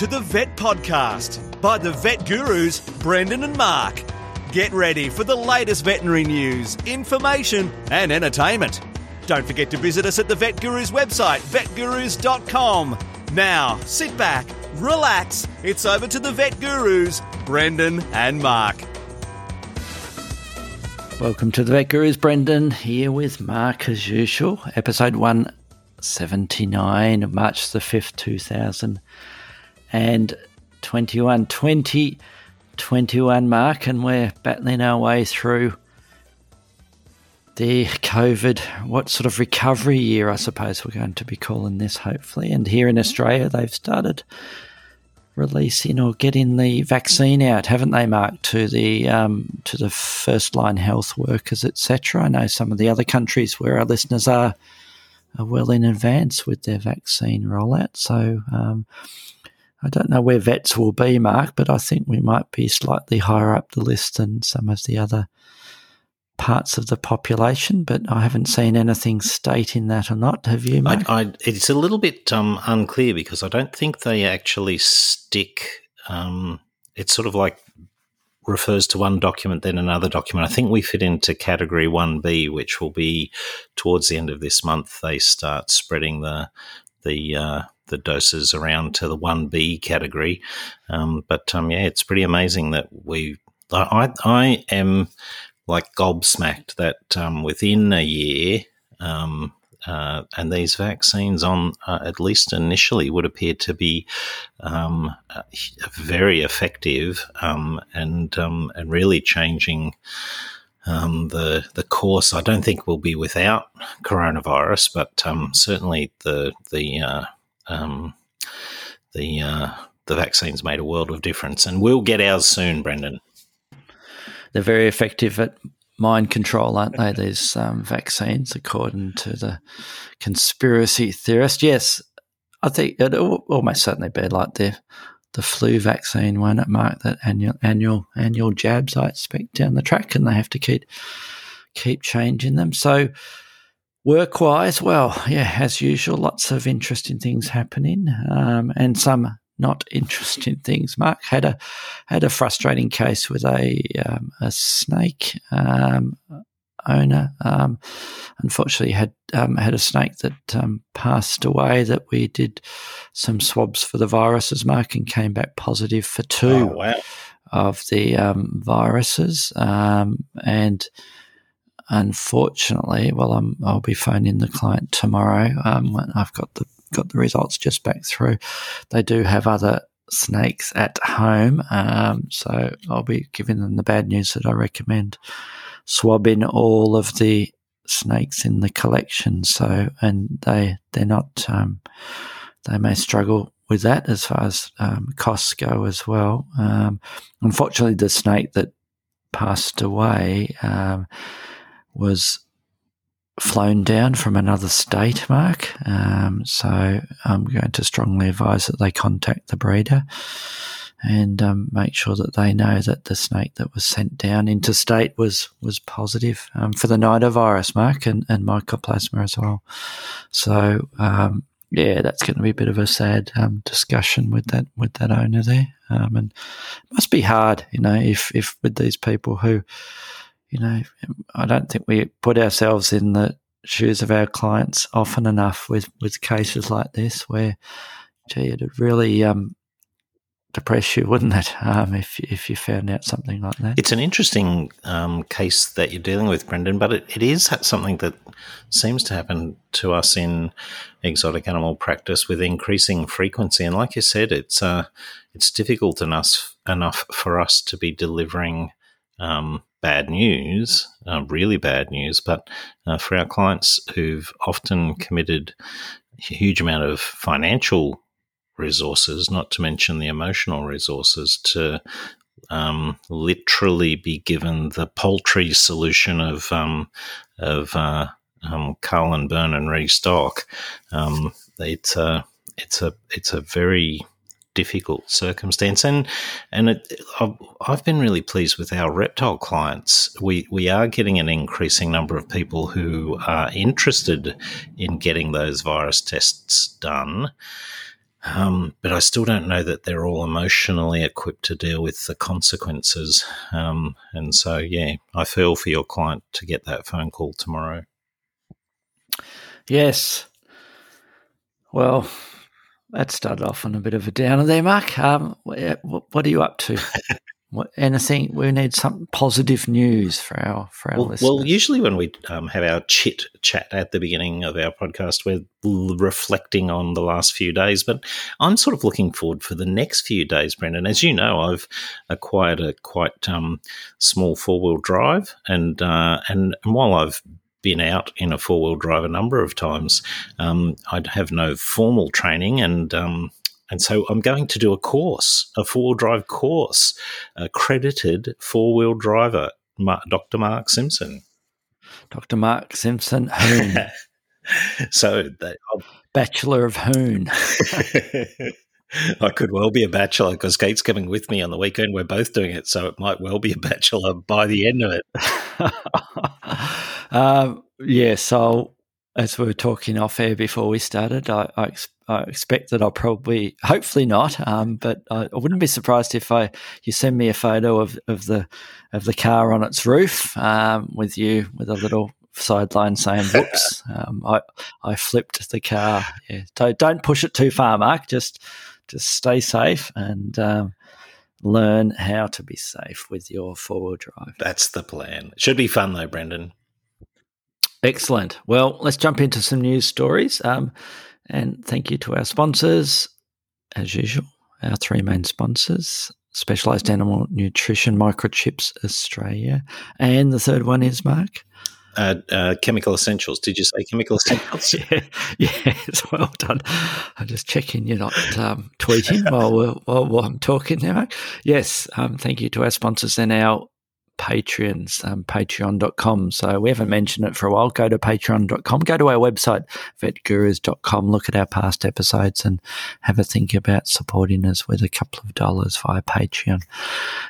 to the Vet Podcast by the vet gurus Brendan and Mark. Get ready for the latest veterinary news, information, and entertainment. Don't forget to visit us at the Vet Gurus website, vetgurus.com. Now, sit back, relax. It's over to the Vet Gurus, Brendan and Mark. Welcome to the Vet Gurus. Brendan here with Mark as usual. Episode 179, March the 5th, 2021. 2021, Mark, and we're battling our way through the COVID, what sort of recovery year, I suppose we're going to be calling this, hopefully. And here in Australia, they've started releasing or getting the vaccine out, haven't they, Mark, to the um, to the first line health workers, etc. I know some of the other countries where our listeners are are well in advance with their vaccine rollout. So um, I don't know where vets will be, Mark, but I think we might be slightly higher up the list than some of the other parts of the population, but I haven't seen anything stating that or not. Have you? I, I, it's a little bit um, unclear because I don't think they actually stick. Um, it's sort of like refers to one document, then another document. I think we fit into category 1B, which will be towards the end of this month. They start spreading the the uh, the doses around to the 1B category. Um, but um, yeah, it's pretty amazing that we. I, I am like gobsmacked that um, within a year, um, uh, and these vaccines, on uh, at least initially, would appear to be um, very effective um, and um, and really changing. Um, the the course I don't think we'll be without coronavirus, but certainly the the uh, the uh, the vaccines made a world of difference, and we'll get ours soon, Brendan they're very effective at mind control, aren't they? These um, vaccines, according to the conspiracy theorist. Yes, I think it'll almost certainly be like the the flu vaccine, won't it, Mark? That annual annual annual jabs, I expect down the track, and they have to keep keep changing them. So. Work wise, well, yeah, as usual, lots of interesting things happening, um, and some not interesting things. Mark had a had a frustrating case with a um, a snake um, owner. Um, unfortunately, had um, had a snake that um, passed away. That we did some swabs for the viruses. Mark and came back positive for two oh, wow. of the um, viruses, and unfortunately, well, I'm, I'll be phoning the client tomorrow. Um, I've got the got the results just back through. They do have other snakes at home, um, so I'll be giving them the bad news that I recommend swabbing all of the snakes in the collection. So, and they they're not um, they may struggle with that as far as um, costs go as well. Um, unfortunately, the snake that passed away um, was flown down from another state, Mark. Um, so I'm going to strongly advise that they contact the breeder and um, make sure that they know that the snake that was sent down interstate was was positive um, for the nidovirus, Mark, and, and mycoplasma as well. So um, yeah, that's going to be a bit of a sad um, discussion with that with that owner there, um, and it must be hard, you know, if if with these people who you know, I don't think we put ourselves in the shoes of our clients often enough with, with cases like this where, gee, it'd really um, depress you, wouldn't it, um, if, if you found out something like that? It's an interesting um, case that you're dealing with, Brendan, but it, it is something that seems to happen to us in exotic animal practice with increasing frequency. And like you said, it's uh, it's difficult enough enough for us to be delivering um, bad news, uh, really bad news, but uh, for our clients who've often committed a huge amount of financial resources, not to mention the emotional resources, to um, literally be given the paltry solution of um, of uh, um, and burn and restock. Um, it's a it's a it's a very difficult circumstance. And and it, I've, been really pleased with our reptile clients. We we are getting an increasing number of people who are interested in getting those virus tests done. Um, but I still don't know that they're all emotionally equipped to deal with the consequences. Um, and so, yeah, I feel for your client to get that phone call tomorrow. Yes. Well, that started off on a bit of a downer there, Mark. Um, what are you up to? What, anything we need some positive news for our for our well, listeners. Well, usually when we um, have our chit chat at the beginning of our podcast, we're reflecting on the last few days. But I'm sort of looking forward for the next few days, Brendan. As you know, I've acquired a quite um, small four wheel drive, and uh, and and while I've been out in a four wheel drive a number of times, um, I have no formal training and. Um, and so I'm going to do a course, a four wheel drive course, accredited four wheel driver, Dr. Mark Simpson. Dr. Mark Simpson, Hoon. so that, Bachelor of Hoon. I could well be a bachelor because Kate's coming with me on the weekend. We're both doing it, so it might well be a bachelor by the end of it. um, yeah, so as we were talking off air before we started, I, I, I expect that I'll probably, hopefully not, um, but I, I, wouldn't be surprised if I you send me a photo of, of the of the car on its roof um, with you with a little sideline saying "whoops." um, I I flipped the car. Yeah, don't, don't push it too far, Mark. Just just stay safe and um, learn how to be safe with your four wheel drive. That's the plan. Should be fun though, Brendan. Excellent. Well, let's jump into some news stories. Um, and thank you to our sponsors, as usual, our three main sponsors Specialized Animal Nutrition Microchips Australia. And the third one is Mark. Uh, uh, chemical essentials. Did you say chemical essentials? yeah, yes, well done. I'm just checking you're not um, tweeting while, while, while, I'm talking there, Yes, um, thank you to our sponsors and our Patreons, um, patreon.com. So we haven't mentioned it for a while. Go to patreon.com, go to our website, vetgurus.com, look at our past episodes and have a think about supporting us with a couple of dollars via Patreon.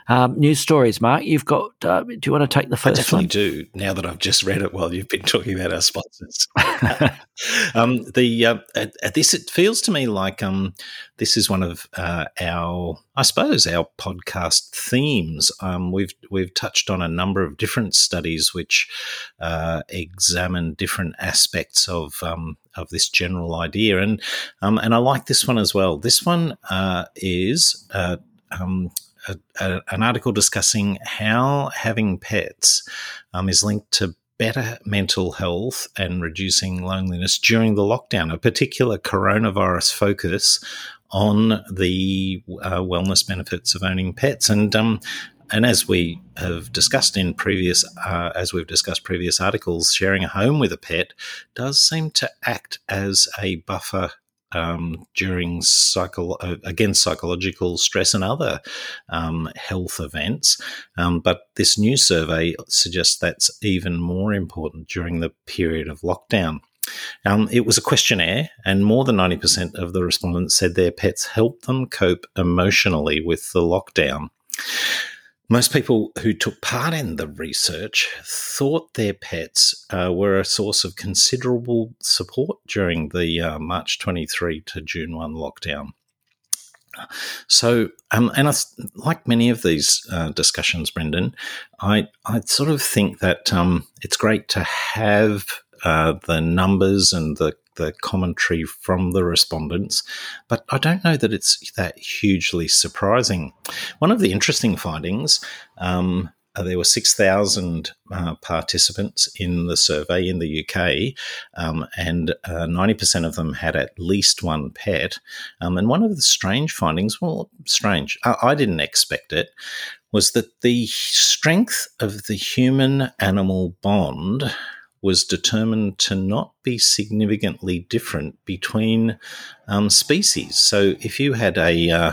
Um, news stories, Mark. You've got, uh, do you want to take the first I definitely one? do, now that I've just read it while you've been talking about our sponsors. um, the uh, This, it feels to me like um, this is one of uh, our, I suppose, our podcast themes. Um, we've we've touched on a number of different studies which uh, examine different aspects of um, of this general idea, and um, and I like this one as well. This one uh, is. Uh, um, a, a, an article discussing how having pets um, is linked to better mental health and reducing loneliness during the lockdown, a particular coronavirus focus on the uh, wellness benefits of owning pets. And um, and as we have discussed in previous, uh, as we've discussed previous articles, sharing a home with a pet does seem to act as a buffer um, during cycle uh, against psychological stress and other um, health events. Um, but this new survey suggests that's even more important during the period of lockdown. Um, it was a questionnaire, and more than 90% of the respondents said their pets helped them cope emotionally with the lockdown. Most people who took part in the research thought their pets uh, were a source of considerable support during the uh, March 23 to June 1 lockdown. So, um, and I, like many of these uh, discussions, Brendan, I, I sort of think that um, it's great to have uh, the numbers and the the commentary from the respondents, but I don't know that it's that hugely surprising. One of the interesting findings. Um, uh, there were 6,000 uh, participants in the survey in the UK, um, and uh, 90% of them had at least one pet. Um, and one of the strange findings, well, strange, I, I didn't expect it, was that the strength of the human animal bond was determined to not be significantly different between um, species. So, if you had a, uh,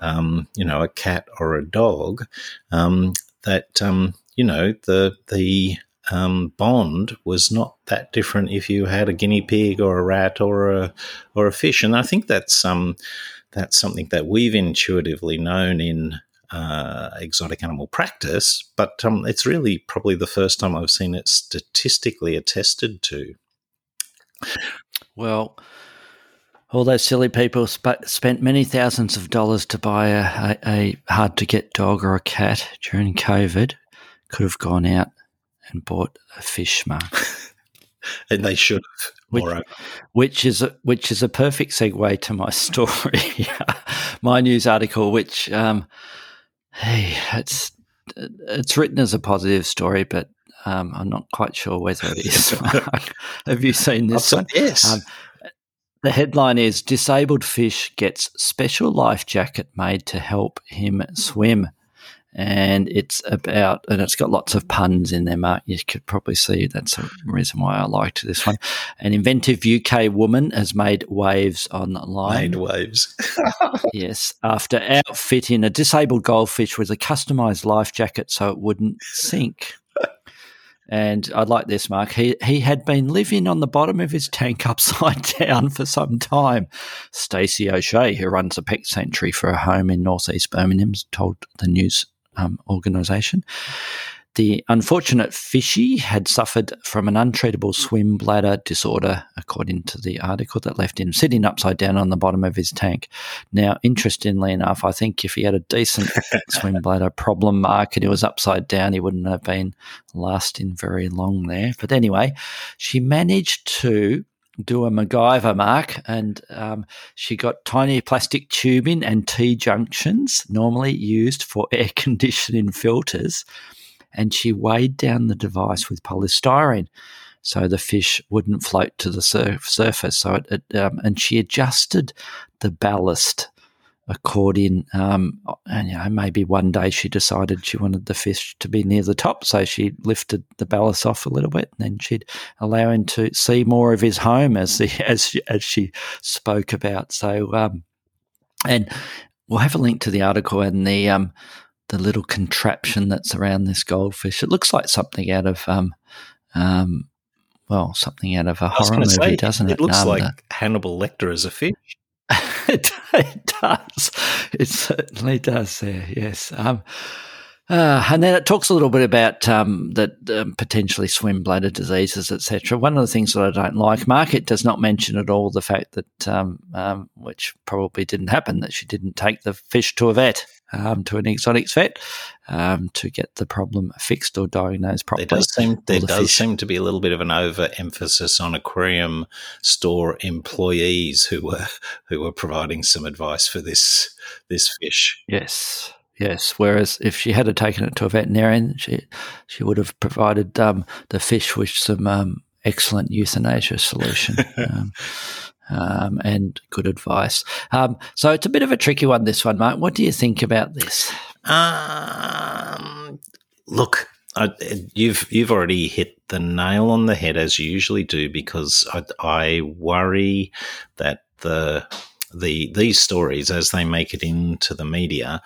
um, you know, a cat or a dog, um, that um, you know the the um, bond was not that different if you had a guinea pig or a rat or a or a fish, and I think that's um that's something that we've intuitively known in uh, exotic animal practice, but um, it's really probably the first time I've seen it statistically attested to. Well, all those silly people sp- spent many thousands of dollars to buy a, a, a hard to get dog or a cat during COVID could have gone out and bought a fish mark. and they should have. Which, which, is a, which is a perfect segue to my story, my news article. Which, um, hey, it's it's written as a positive story, but um, I'm not quite sure whether it is. have you seen this one? Yes. Um, the headline is Disabled Fish Gets Special Life Jacket Made to Help Him Swim. And it's about, and it's got lots of puns in there, Mark. You could probably see that's a reason why I liked this one. An inventive UK woman has made waves online. Made waves. yes, after outfitting a disabled goldfish with a customised life jacket so it wouldn't sink. And I like this, Mark. He he had been living on the bottom of his tank upside down for some time. Stacey O'Shea, who runs a pet sanctuary for a home in northeast Birmingham, told the news um, organisation. The unfortunate fishy had suffered from an untreatable swim bladder disorder, according to the article that left him sitting upside down on the bottom of his tank. Now, interestingly enough, I think if he had a decent swim bladder problem mark and he was upside down, he wouldn't have been lasting very long there. But anyway, she managed to do a MacGyver mark, and um, she got tiny plastic tubing and T junctions, normally used for air conditioning filters and she weighed down the device with polystyrene so the fish wouldn't float to the surf- surface. So it, it um, and she adjusted the ballast according, um, and you know, maybe one day she decided she wanted the fish to be near the top, so she lifted the ballast off a little bit, and then she'd allow him to see more of his home as the, as she, as she spoke about. So, um, and we'll have a link to the article and the um, the little contraption that's around this goldfish. It looks like something out of, um, um, well, something out of a horror movie, say, doesn't it? It looks um, like the, Hannibal Lecter as a fish. It, it, does. It certainly does. There, yes. Um, uh, and then it talks a little bit about um, that um, potentially swim bladder diseases, etc. One of the things that I don't like, Mark, it does not mention at all the fact that, um, um which probably didn't happen, that she didn't take the fish to a vet, um, to an exotics vet, um, to get the problem fixed or diagnosed properly. There does seem there the does seem to be a little bit of an overemphasis on aquarium store employees who were who were providing some advice for this this fish. Yes. Yes, whereas if she had taken it to a veterinarian, she she would have provided um, the fish with some um, excellent euthanasia solution um, um, and good advice. Um, so it's a bit of a tricky one. This one, Mark. What do you think about this? Um, look, I, you've you've already hit the nail on the head as you usually do because I, I worry that the the these stories as they make it into the media,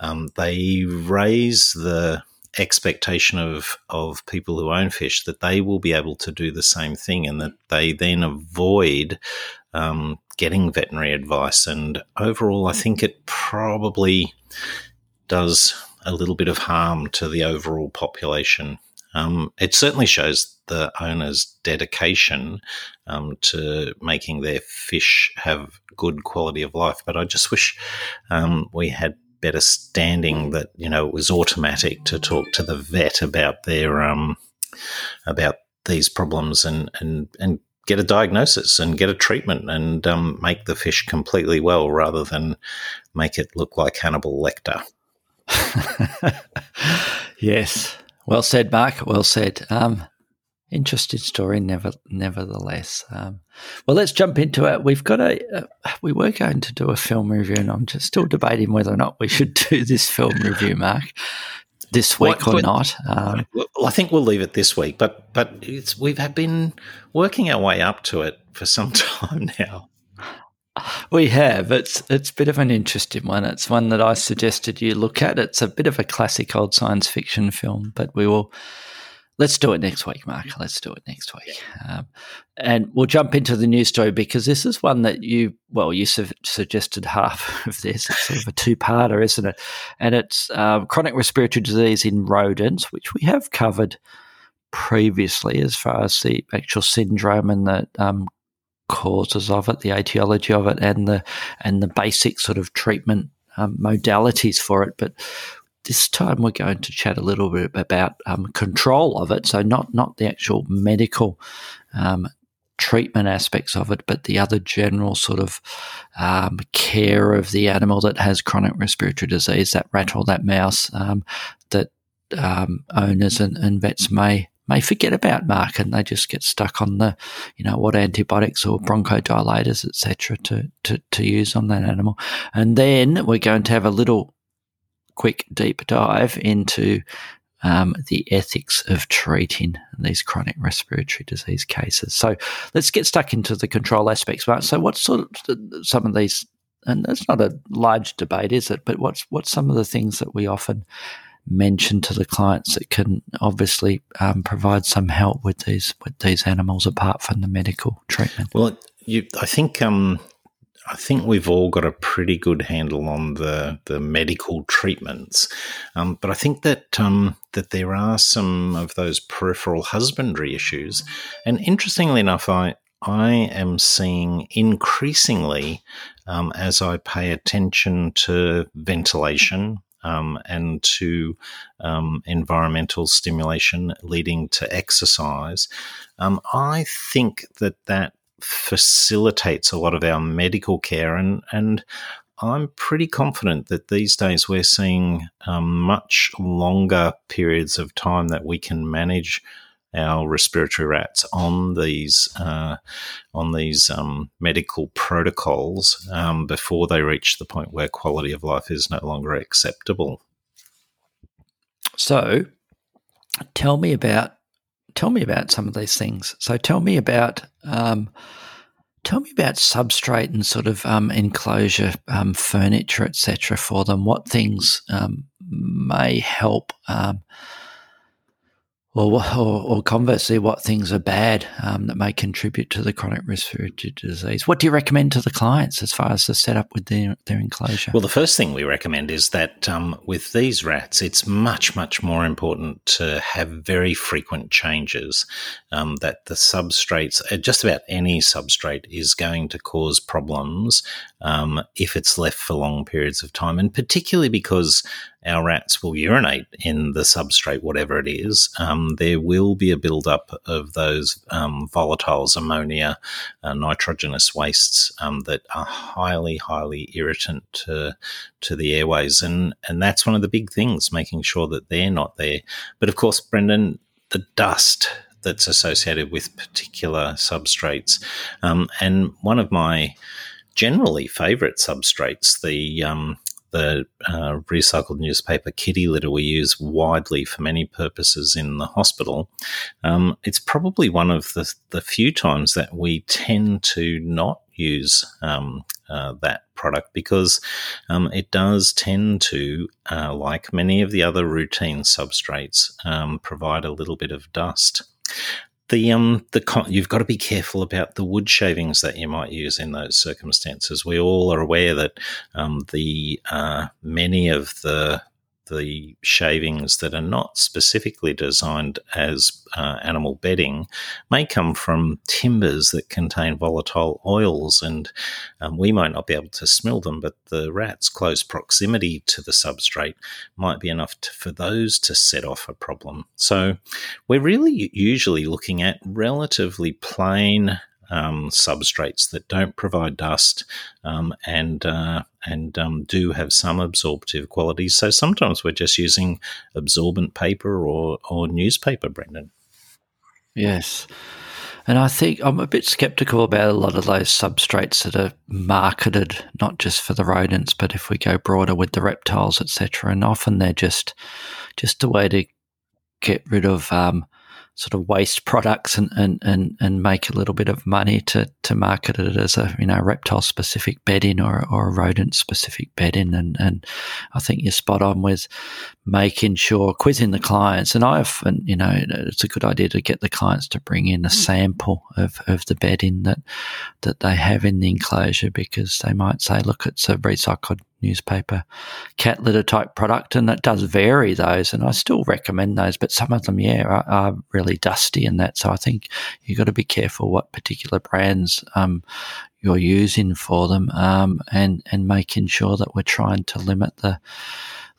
um, they raise the expectation of of people who own fish that they will be able to do the same thing, and that they then avoid um, getting veterinary advice. And overall, I think it probably does a little bit of harm to the overall population. Um, it certainly shows the owner's dedication um, to making their fish have good quality of life. But I just wish um, we had better standing that you know it was automatic to talk to the vet about their um, about these problems and and and get a diagnosis and get a treatment and um, make the fish completely well rather than make it look like Hannibal Lecter. yes, well said, Mark. Well said. Um, interesting story, never, nevertheless. Um, well, let's jump into it. We've got a, uh, we were going to do a film review, and I'm just still debating whether or not we should do this film review, Mark, this week what, or not. Um, I think we'll leave it this week, but but it's we've been working our way up to it for some time now. We have. It's it's a bit of an interesting one. It's one that I suggested you look at. It's a bit of a classic old science fiction film, but we will Let's do it next week, Mark. Let's do it next week. Um, and we'll jump into the news story because this is one that you, well, you su- suggested half of this. It's sort of a two parter, isn't it? And it's um, chronic respiratory disease in rodents, which we have covered previously as far as the actual syndrome and the um, causes of it, the etiology of it, and the and the basic sort of treatment um, modalities for it. But this time we're going to chat a little bit about um, control of it. So not not the actual medical um, treatment aspects of it, but the other general sort of um, care of the animal that has chronic respiratory disease, that rat or that mouse, um, that um, owners and, and vets may may forget about, Mark, and they just get stuck on the, you know, what antibiotics or bronchodilators, etc., to, to to use on that animal. And then we're going to have a little quick deep dive into um, the ethics of treating these chronic respiratory disease cases. So let's get stuck into the control aspects. Mark. So what sort of some of these, and it's not a large debate, is it? But what's what's some of the things that we often mention to the clients that can obviously um, provide some help with these with these animals apart from the medical treatment? Well, you, I think um, I think we've all got a pretty good handle on the the medical treatments, um, but I think that um, that there are some of those peripheral husbandry issues, and interestingly enough, I I am seeing increasingly um, as I pay attention to ventilation um, and to um, environmental stimulation leading to exercise. Um, I think that that facilitates a lot of our medical care, and and I'm pretty confident that these days we're seeing um, much longer periods of time that we can manage our respiratory rats on these uh, on these um, medical protocols um, before they reach the point where quality of life is no longer acceptable. So, tell me about tell me about some of these things. So, tell me about um, tell me about substrate and sort of um, enclosure um, furniture, etc. For them, what things um, may help or, or, or, conversely, what things are bad um, that may contribute to the chronic respiratory disease? What do you recommend to the clients as far as the setup with their, their enclosure? Well, the first thing we recommend is that um, with these rats, it's much, much more important to have very frequent changes. Um, that the substrates, uh, just about any substrate, is going to cause problems um, if it's left for long periods of time, and particularly because our rats will urinate in the substrate, whatever it is, um, there will be a buildup of those um, volatiles, ammonia, uh, nitrogenous wastes um, that are highly, highly irritant to, to the airways. And, and that's one of the big things, making sure that they're not there. But of course, Brendan, the dust that's associated with particular substrates. Um, and one of my generally favorite substrates, the um, the uh, recycled newspaper kitty litter we use widely for many purposes in the hospital, um, it's probably one of the, the few times that we tend to not use um, uh, that product because um, it does tend to, uh, like many of the other routine substrates, um, provide a little bit of dust the um the you've got to be careful about the wood shavings that you might use in those circumstances. We all are aware that um, the uh, many of the the shavings that are not specifically designed as uh, animal bedding may come from timbers that contain volatile oils, and um, we might not be able to smell them, but the rat's close proximity to the substrate might be enough to, for those to set off a problem. So, we're really usually looking at relatively plain um, substrates that don't provide dust um, and uh, and um, do have some absorptive qualities. So sometimes we're just using absorbent paper or or newspaper, Brendan. Yes. And I think I'm a bit skeptical about a lot of those substrates that are marketed not just for the rodents, but if we go broader with the reptiles, etc. And often they're just just a way to get rid of um, sort of waste products and, and, and, and make a little bit of money to, to market it as a you know reptile specific bedding or, or a rodent specific bedding and, and I think you're spot on with making sure quizzing the clients. And I often you know it's a good idea to get the clients to bring in a mm. sample of, of the bedding that that they have in the enclosure because they might say look it's a recycled newspaper cat litter type product, and it does vary those. And I still recommend those, but some of them, yeah, are, are really dusty and that. So I think you've got to be careful what particular brands um, you're using for them, um, and and making sure that we're trying to limit the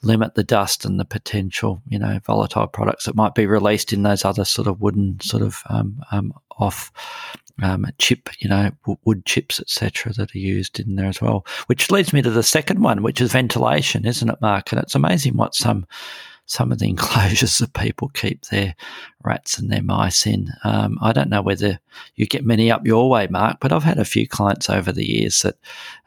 limit the dust and the potential, you know, volatile products that might be released in those other sort of wooden sort of um, um, off um, chip, you know, wood chips, etc., that are used in there as well. Which leads me to the second one, which is ventilation, isn't it, Mark? And it's amazing what some some of the enclosures that people keep their rats and their mice in. Um, I don't know whether you get many up your way, Mark, but I've had a few clients over the years that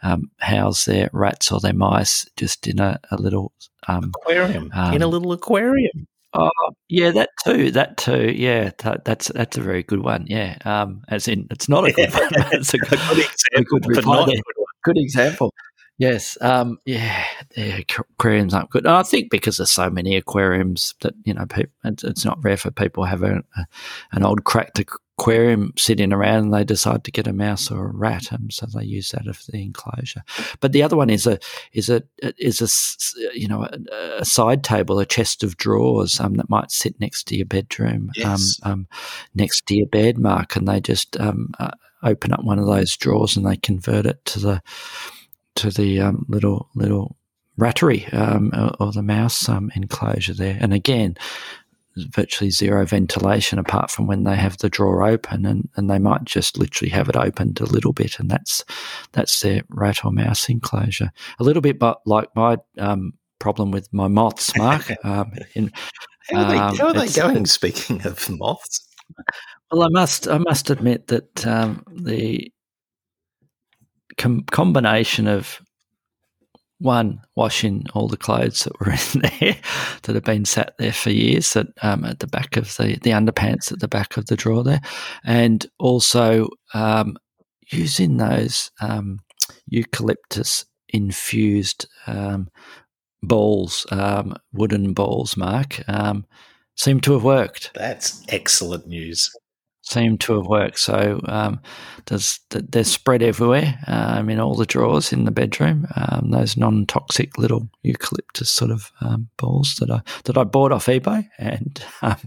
um, house their rats or their mice just in a, a little um, aquarium, in a um, little aquarium. Oh, yeah, that too. That too. Yeah, that, that's that's a very good one. Yeah, um, as in it's not a good one. It's a good, a good. A good, good, good example. Yes. Um, yeah. Yeah. Aquariums aren't good. And I think because there's so many aquariums that you know, people, it's not rare for people to have a, a, an old cracked aquarium sitting around and they decide to get a mouse or a rat, and so they use that as the enclosure. But the other one is a is a is a you know a, a side table, a chest of drawers um, that might sit next to your bedroom, yes. um, um, next to your bed, Mark, and they just um, uh, open up one of those drawers and they convert it to the to the um, little little rattery um, or, the mouse um, enclosure there. And again, virtually zero ventilation apart from when they have the drawer open, and, and they might just literally have it opened a little bit, and that's that's their rat or mouse enclosure. A little bit, but like my um, problem with my moths, Mark. Um, in, how are they, um, how are they going? Speaking of moths. Well, I must I must admit that um, the com- combination of one washing all the clothes that were in there that have been sat there for years that um, at the back of the the underpants at the back of the drawer there, and also um, using those um, eucalyptus infused um, balls, um, wooden balls, Mark, um, seem to have worked. That's excellent news seem to have worked. So um, there's, they're spread everywhere um, in all the drawers in the bedroom. Um, those non-toxic little eucalyptus sort of um, balls that I that I bought off eBay, and um,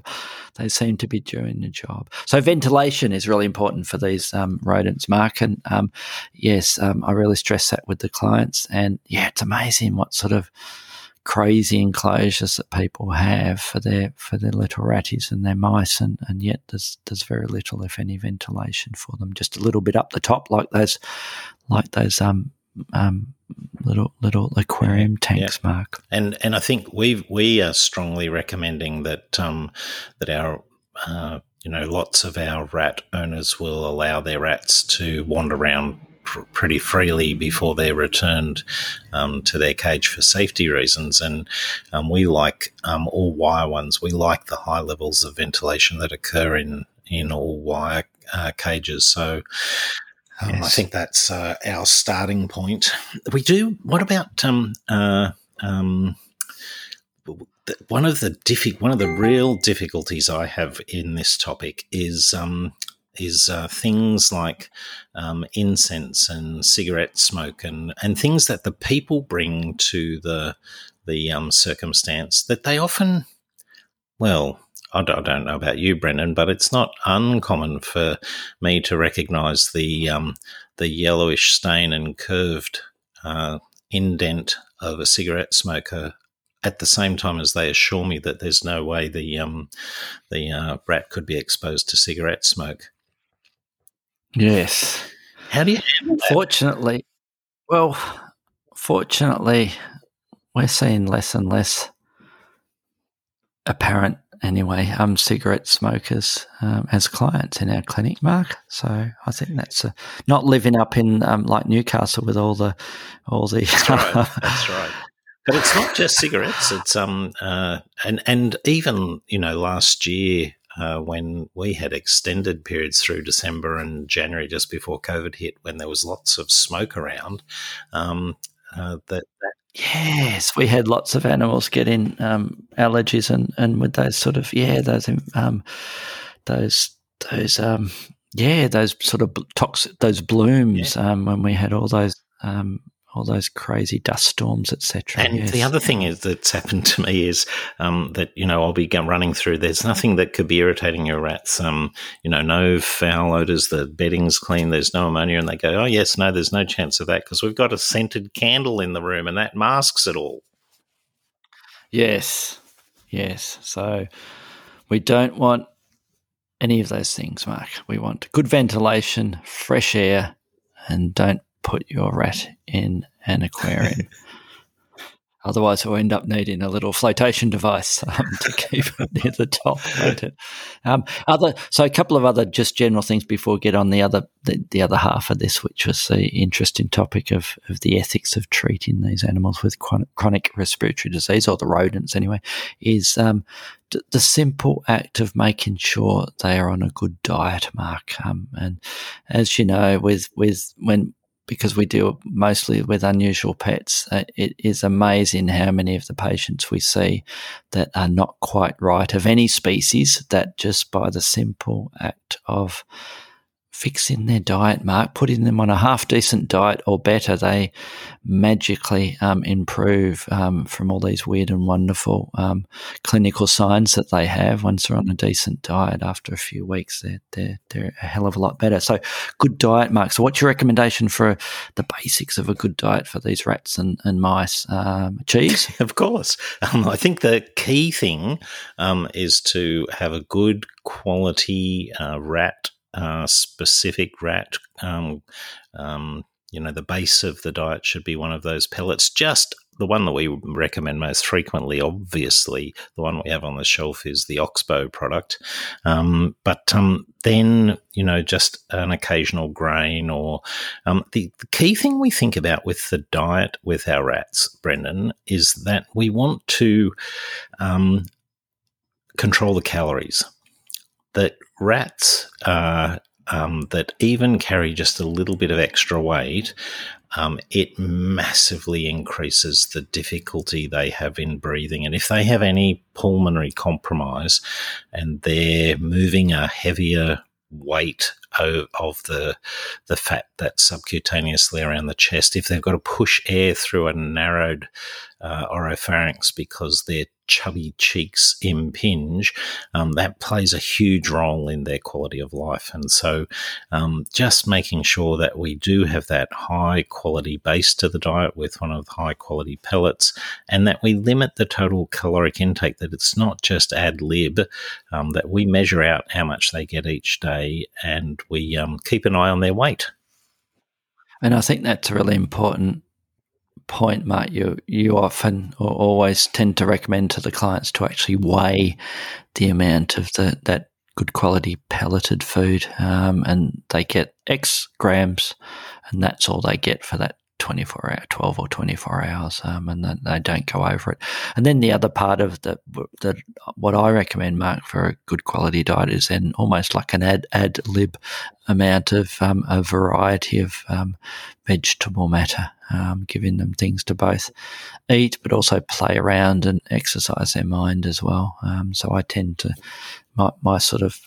they seem to be doing the job. So ventilation is really important for these um, rodents, Mark. And yes, I really stress that with the clients. And yeah, it's amazing what sort of crazy enclosures that people have for their for their little ratties and their mice, and, and yet there's there's very little, if any, ventilation for them. Just a little bit up the top, like those like those um um little little aquarium tanks, yeah. Mark. And and I think we we are strongly recommending that um that our uh, you know lots of our rat owners will allow their rats to wander around pr- pretty freely before they're returned um, to their cage for safety reasons. And um, we like um, all wire ones. We like the high levels of ventilation that occur in in all wire uh, cages. So. Um, yes. I think that's uh, our starting point. We do. What about um, uh, um, one of the diffi- one of the real difficulties I have in this topic is um, is uh, things like um, incense and cigarette smoke and, and things that the people bring to the the um, circumstance that they often, well, I don't know about you, Brendan, but it's not uncommon for me to recognise the um, the yellowish stain and curved uh, indent of a cigarette smoker at the same time as they assure me that there's no way the um, the uh, rat could be exposed to cigarette smoke. Yes. How do you? Fortunately, well, fortunately, we're seeing less and less apparent anyway um cigarette smokers um, as clients in our clinic mark. So i think that's a, not living up in um, like newcastle with all the all the that's right. That's right. But it's not just cigarettes. It's um uh and and even you know last year uh, when we had extended periods through December and January, just before COVID hit, when there was lots of smoke around. Um, uh, that, that Yes, we had lots of animals getting um, allergies, and, and with those sort of yeah those um, those those um, yeah those sort of toxic those blooms yeah. um, when we had all those um, all those crazy dust storms, etc. And yes. the other thing is that's happened to me is um, that you know I'll be running through. There's nothing that could be irritating your rats. Um, you know, no foul odors. The bedding's clean. There's no ammonia, and they go, "Oh yes, no, there's no chance of that because we've got a scented candle in the room, and that masks it all." Yes, yes. So we don't want any of those things, Mark. We want good ventilation, fresh air, and don't put your rat in an aquarium. Otherwise, we'll end up needing a little flotation device um, to keep it near the top. Um, other, so a couple of other just general things before we get on the other the, the other half of this, which was the interesting topic of, of the ethics of treating these animals with chronic, chronic respiratory disease, or the rodents anyway, is um, d- the simple act of making sure they are on a good diet, Mark. Um, and as you know, with with when because we deal mostly with unusual pets, uh, it is amazing how many of the patients we see that are not quite right of any species that just by the simple act of fixing their diet, Mark, putting them on a half decent diet or better, they magically um, improve um, from all these weird and wonderful um, clinical signs that they have. Once they're on a decent diet, after a few weeks, they're, they're, they're a hell of a lot better. So, good diet, Mark. So, what's your recommendation for the basics of a good diet for these rats and, and mice? Um, cheese? of course. Um, I think the key thing um, is to have a good quality uh, rat uh, specific rat. Um, um, you know, the base of the diet should be one of those pellets. Just the one that we recommend most frequently, obviously, the one we have on the shelf is the Oxbow product. Um, but um, then, you know, just an occasional grain or um, the, the, key thing we think about with the diet with our rats, Brendan, is that we want to um, control the calories that rats uh, um, that even carry just a little bit of extra weight, um, it massively increases the difficulty they have in breathing. And if they have any pulmonary compromise and they're moving a heavier weight of, the the fat that's subcutaneously around the chest, if they've got to push air through a narrowed uh, oropharynx because their chubby cheeks impinge, um, that plays a huge role in their quality of life. And so, um, just making sure that we do have that high quality base to the diet with one of the high quality pellets, and that we limit the total caloric intake, that it's not just ad lib, um, that we measure out how much they get each day and we um, keep an eye on their weight. And I think that's really important point, Mark, you you often or always tend to recommend to the clients to actually weigh the amount of the that good quality pelleted food, um, and they get X grams, and that's all they get for that 24 hour, 12 or 24 hours, um, and they don't go over it. And then the other part of the, the what I recommend, Mark, for a good quality diet is then almost like an ad, ad lib amount of um, a variety of um, vegetable matter, um, giving them things to both eat but also play around and exercise their mind as well. Um, so I tend to my, my sort of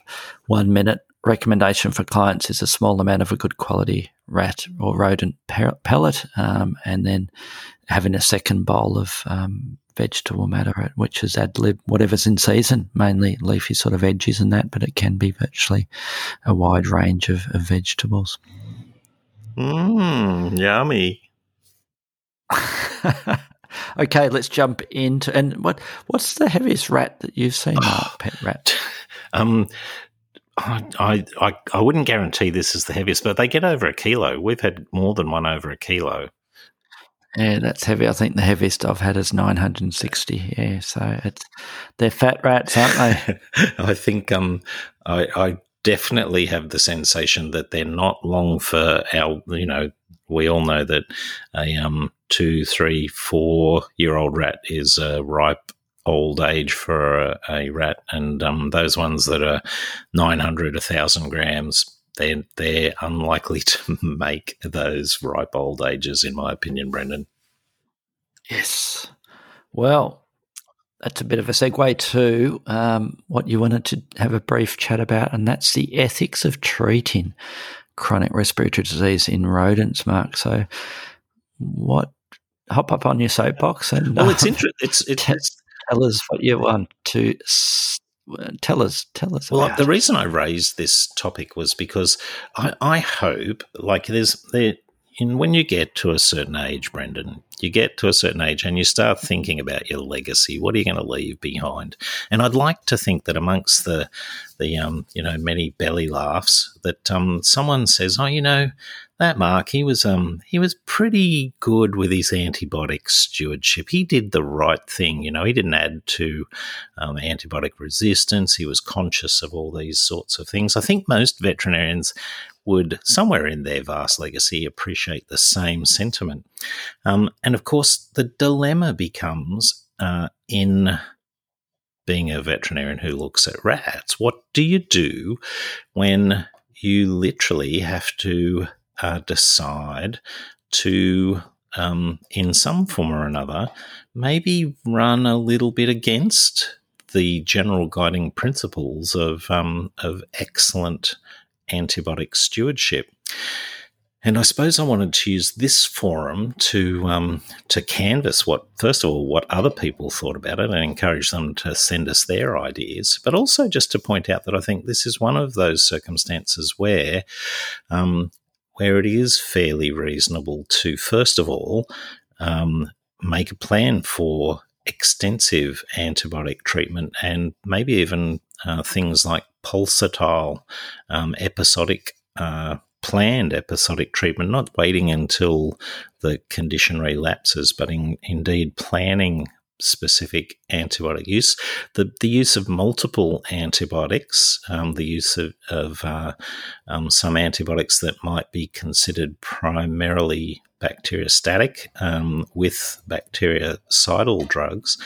one minute recommendation for clients is a small amount of a good quality rat or rodent pellet, um, and then having a second bowl of um, vegetable matter, which is ad lib, whatever's in season, mainly leafy sort of edges and that, but it can be virtually a wide range of, of vegetables. Mmm, yummy. okay, let's jump into and what what's the heaviest rat that you've seen, pet rat? Um, I, I I wouldn't guarantee this is the heaviest, but they get over a kilo. We've had more than one over a kilo. Yeah, that's heavy. I think the heaviest I've had is 960. Yeah, so it's they're fat rats, aren't they? I think um, I, I definitely have the sensation that they're not long for our. You know, we all know that a um two, three, four year old rat is a ripe old age for a, a rat, and um, those ones that are 900, 1,000 grams, they're, they're unlikely to make those ripe old ages, in my opinion, Brendan. Yes. Well, that's a bit of a segue to um, what you wanted to have a brief chat about, and that's the ethics of treating chronic respiratory disease in rodents, Mark. So, what hop up on your soapbox and well, it's interesting. It's, it's, it's tell us what you want to tell us. Tell us. Well, the reason I raised this topic was because I, I hope, like, there's there. In, when you get to a certain age, Brendan, you get to a certain age and you start thinking about your legacy. What are you going to leave behind? And I'd like to think that amongst the the um, you know many belly laughs, that um, someone says, "Oh, you know, that Mark, he was um he was pretty good with his antibiotic stewardship. He did the right thing, you know. He didn't add to um, antibiotic resistance. He was conscious of all these sorts of things. I think most veterinarians would somewhere in their vast legacy appreciate the same sentiment. Um, and of course, the dilemma becomes uh, in being a veterinarian who looks at rats. What do you do when you literally have to uh, decide to, um, in some form or another, maybe run a little bit against the general guiding principles of um, of excellent antibiotic stewardship. And I suppose I wanted to use this forum to um, to canvass what, first of all, what other people thought about it, and encourage them to send us their ideas. But also just to point out that I think this is one of those circumstances where um, where it is fairly reasonable to, first of all, um, make a plan for extensive antibiotic treatment and maybe even uh, things like pulsatile um, episodic uh, planned episodic treatment, not waiting until the condition relapses, but in, indeed planning specific antibiotic use. The, the use of multiple antibiotics, um, the use of, of uh, um, some antibiotics that might be considered primarily bacteriostatic um, with bactericidal drugs,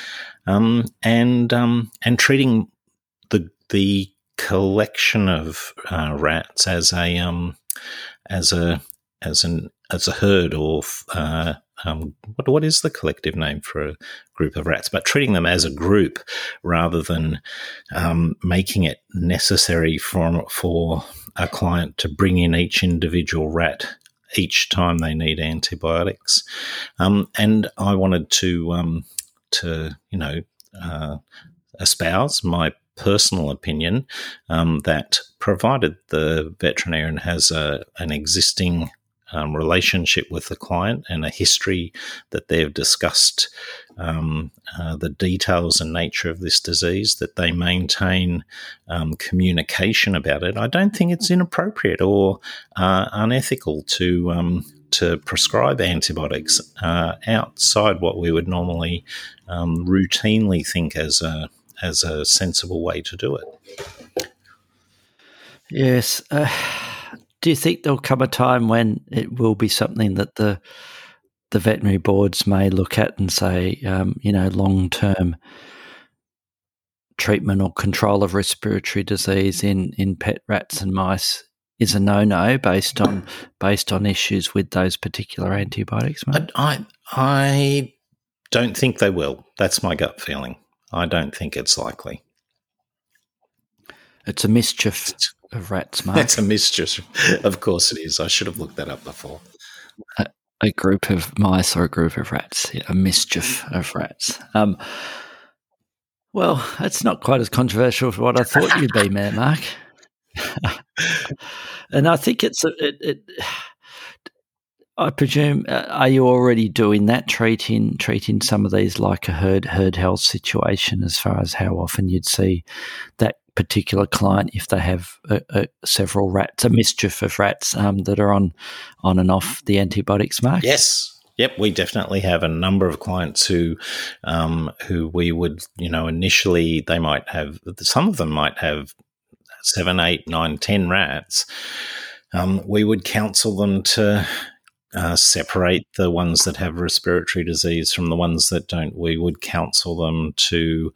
um, and um, and treating the the collection of uh, rats as a um, as a as an as a herd or uh, um, what, what is the collective name for a group of rats? But treating them as a group rather than um, making it necessary for for a client to bring in each individual rat each time they need antibiotics. Um, and I wanted to um, to you know uh, espouse my personal opinion um, that provided the veterinarian has a, an existing um, relationship with the client and a history that they've discussed um, uh, the details and nature of this disease, that they maintain um, communication about it. I don't think it's inappropriate or uh, unethical to um, to prescribe antibiotics uh, outside what we would normally um, routinely think as a as a sensible way to do it. Yes. Do you think there'll come a time when it will be something that the the veterinary boards may look at and say, um, you know, long term treatment or control of respiratory disease in, in pet rats and mice is a no no based on based on issues with those particular antibiotics? Mate? I I don't think they will. That's my gut feeling. I don't think it's likely. It's a mischief of rats, Mark. That's a mischief. Of course it is. I should have looked that up before. A, a group of mice or a group of rats. Yeah, a mischief of rats. Um, well, it's not quite as controversial for what I thought you'd be, man, Mark. and I think it's it, it I presume, uh, are you already doing that, treating treating some of these like a herd herd health situation, as far as how often you'd see that particular client if they have a, a, several rats, a mischief of rats um, that are on on and off the antibiotics mark? Yes, Yep, we definitely have a number of clients who, um, who we would, you know, initially they might have some of them might have seven, eight, nine, ten rats. Um, we would counsel them to uh, separate the ones that have respiratory disease from the ones that don't. We would counsel them to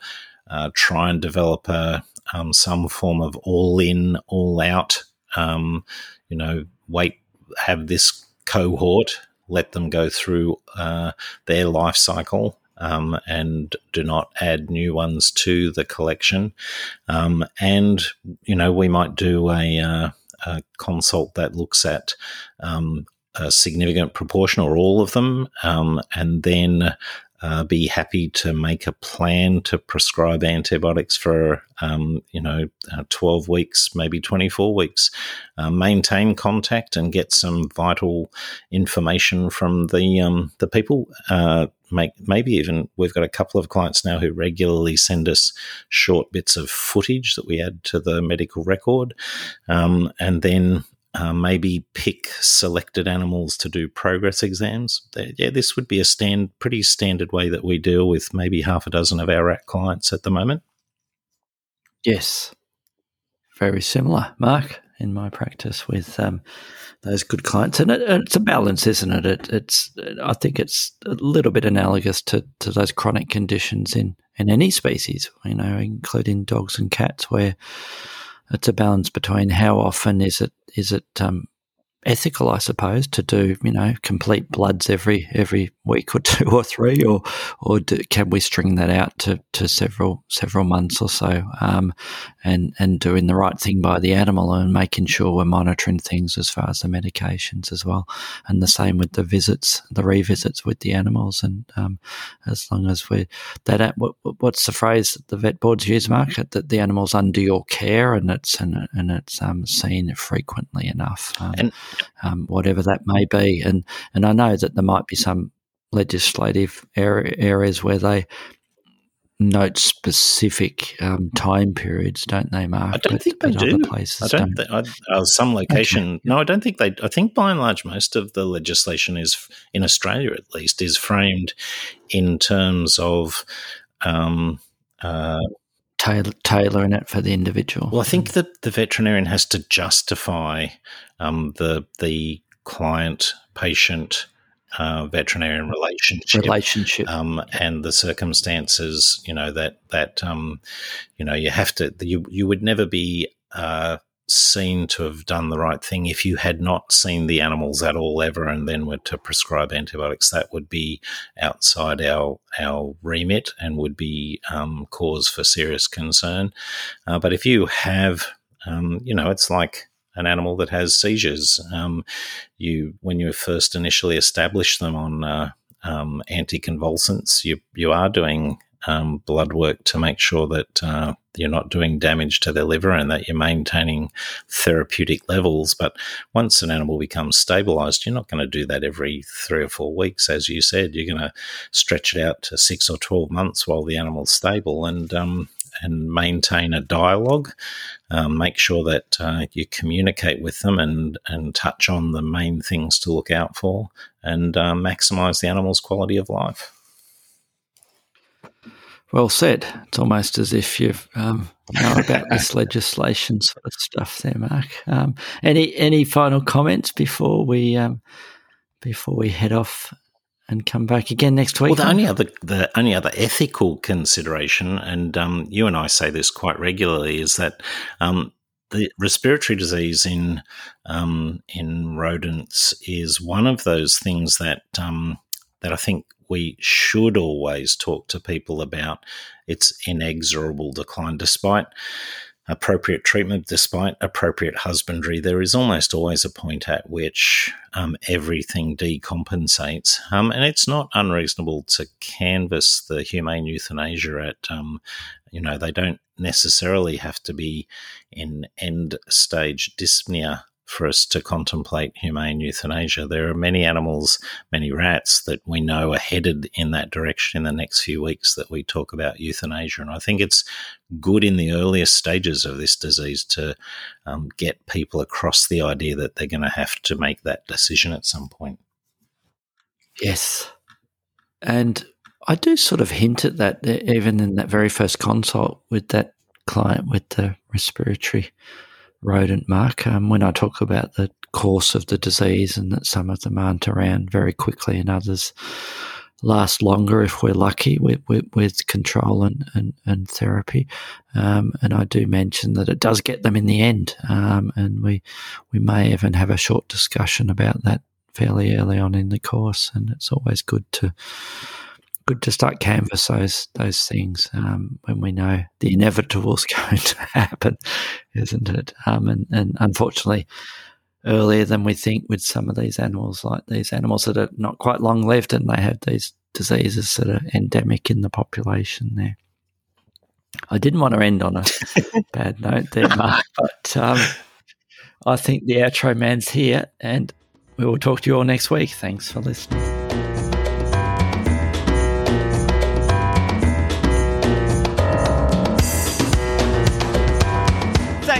uh, try and develop a um, some form of all in, all out. Um, you know, wait, have this cohort, let them go through uh, their life cycle. Um, and do not add new ones to the collection. Um, and you know, we might do a, uh, a consult that looks at um, a significant proportion or all of them, um, and then uh, be happy to make a plan to prescribe antibiotics for, um, you know, uh, 12 weeks, maybe 24 weeks. Uh, maintain contact and get some vital information from the um, the people. Uh, make maybe even we've got a couple of clients now who regularly send us short bits of footage that we add to the medical record, um, and then uh, maybe pick selected animals to do progress exams. Yeah, this would be a stand pretty standard way that we deal with maybe half a dozen of our rat clients at the moment. Yes, very similar, Mark, in my practice with um, those good clients, and it, it's a balance, isn't it? it? It's I think it's a little bit analogous to, to those chronic conditions in in any species, you know, including dogs and cats, where it's a balance between how often is it is it um, ethical, I suppose, to do you know complete bloods every every week or two or three, or or do, can we string that out to, to several several months or so, um, and and doing the right thing by the animal and making sure we're monitoring things as far as the medications as well, and the same with the visits, the revisits with the animals, and um, as long as we that what, what's the phrase that the vet boards use, Mark, that the animal's under your care and it's and, and it's um, seen frequently enough. Um, and um, whatever that may be. And and I know that there might be some legislative areas where they note specific um, time periods, don't they, Mark? I don't but, think they do. I don't. don't. Th- I, uh, some location. Okay. No, I don't think they. I think by and large, most of the legislation is in Australia, at least, is framed in terms of. Um, uh, tailoring it for the individual. Well, I think that the veterinarian has to justify um, the the client patient uh, veterinarian relationship, relationship, um, and the circumstances. You know that that um, you know you have to. You you would never be uh, seen to have done the right thing if you had not seen the animals at all ever and then were to prescribe antibiotics that would be outside our our remit and would be um, cause for serious concern uh, but if you have um, you know it's like an animal that has seizures. Um, you when you first initially establish them on uh, um, anticonvulsants you you are doing um, blood work to make sure that uh, you're not doing damage to their liver and that you're maintaining therapeutic levels. But once an animal becomes stabilized, you're not going to do that every three or four weeks. As you said, you're going to stretch it out to six or 12 months while the animal's stable and, um, and maintain a dialogue. Um, make sure that uh, you communicate with them and, and touch on the main things to look out for and uh, maximize the animal's quality of life. Well said. It's almost as if you um, know about this legislation sort of stuff there, Mark. Um, any any final comments before we um, before we head off and come back again next week? Well, the only other the only other ethical consideration, and um, you and I say this quite regularly, is that um, the respiratory disease in um, in rodents is one of those things that um, that I think we should always talk to people about its inexorable decline, despite appropriate treatment, despite appropriate husbandry, there is almost always a point at which um, everything decompensates. Um, and it's not unreasonable to canvass the humane euthanasia at, um, you know, they don't necessarily have to be in end stage dyspnea for us to contemplate humane euthanasia. There are many animals, many rats that we know are headed in that direction in the next few weeks that we talk about euthanasia. And I think it's good in the earliest stages of this disease to um, get people across the idea that they're going to have to make that decision at some point. Yes. And I do sort of hint at that even in that very first consult with that client with the respiratory rodent mark um, when I talk about the course of the disease and that some of them aren't around very quickly and others last longer if we're lucky with, with, with control and, and, and therapy. Um, and I do mention that it does get them in the end. Um, and we, we may even have a short discussion about that fairly early on in the course. And it's always good to good to start canvas those those things um, when we know the inevitable is going to happen, isn't it? Um, and, and unfortunately, earlier than we think with some of these animals, like these animals that are not quite long lived and they have these diseases that are endemic in the population there. I didn't want to end on a bad note there, Mark, but um, I think the outro man's here and we will talk to you all next week. Thanks for listening.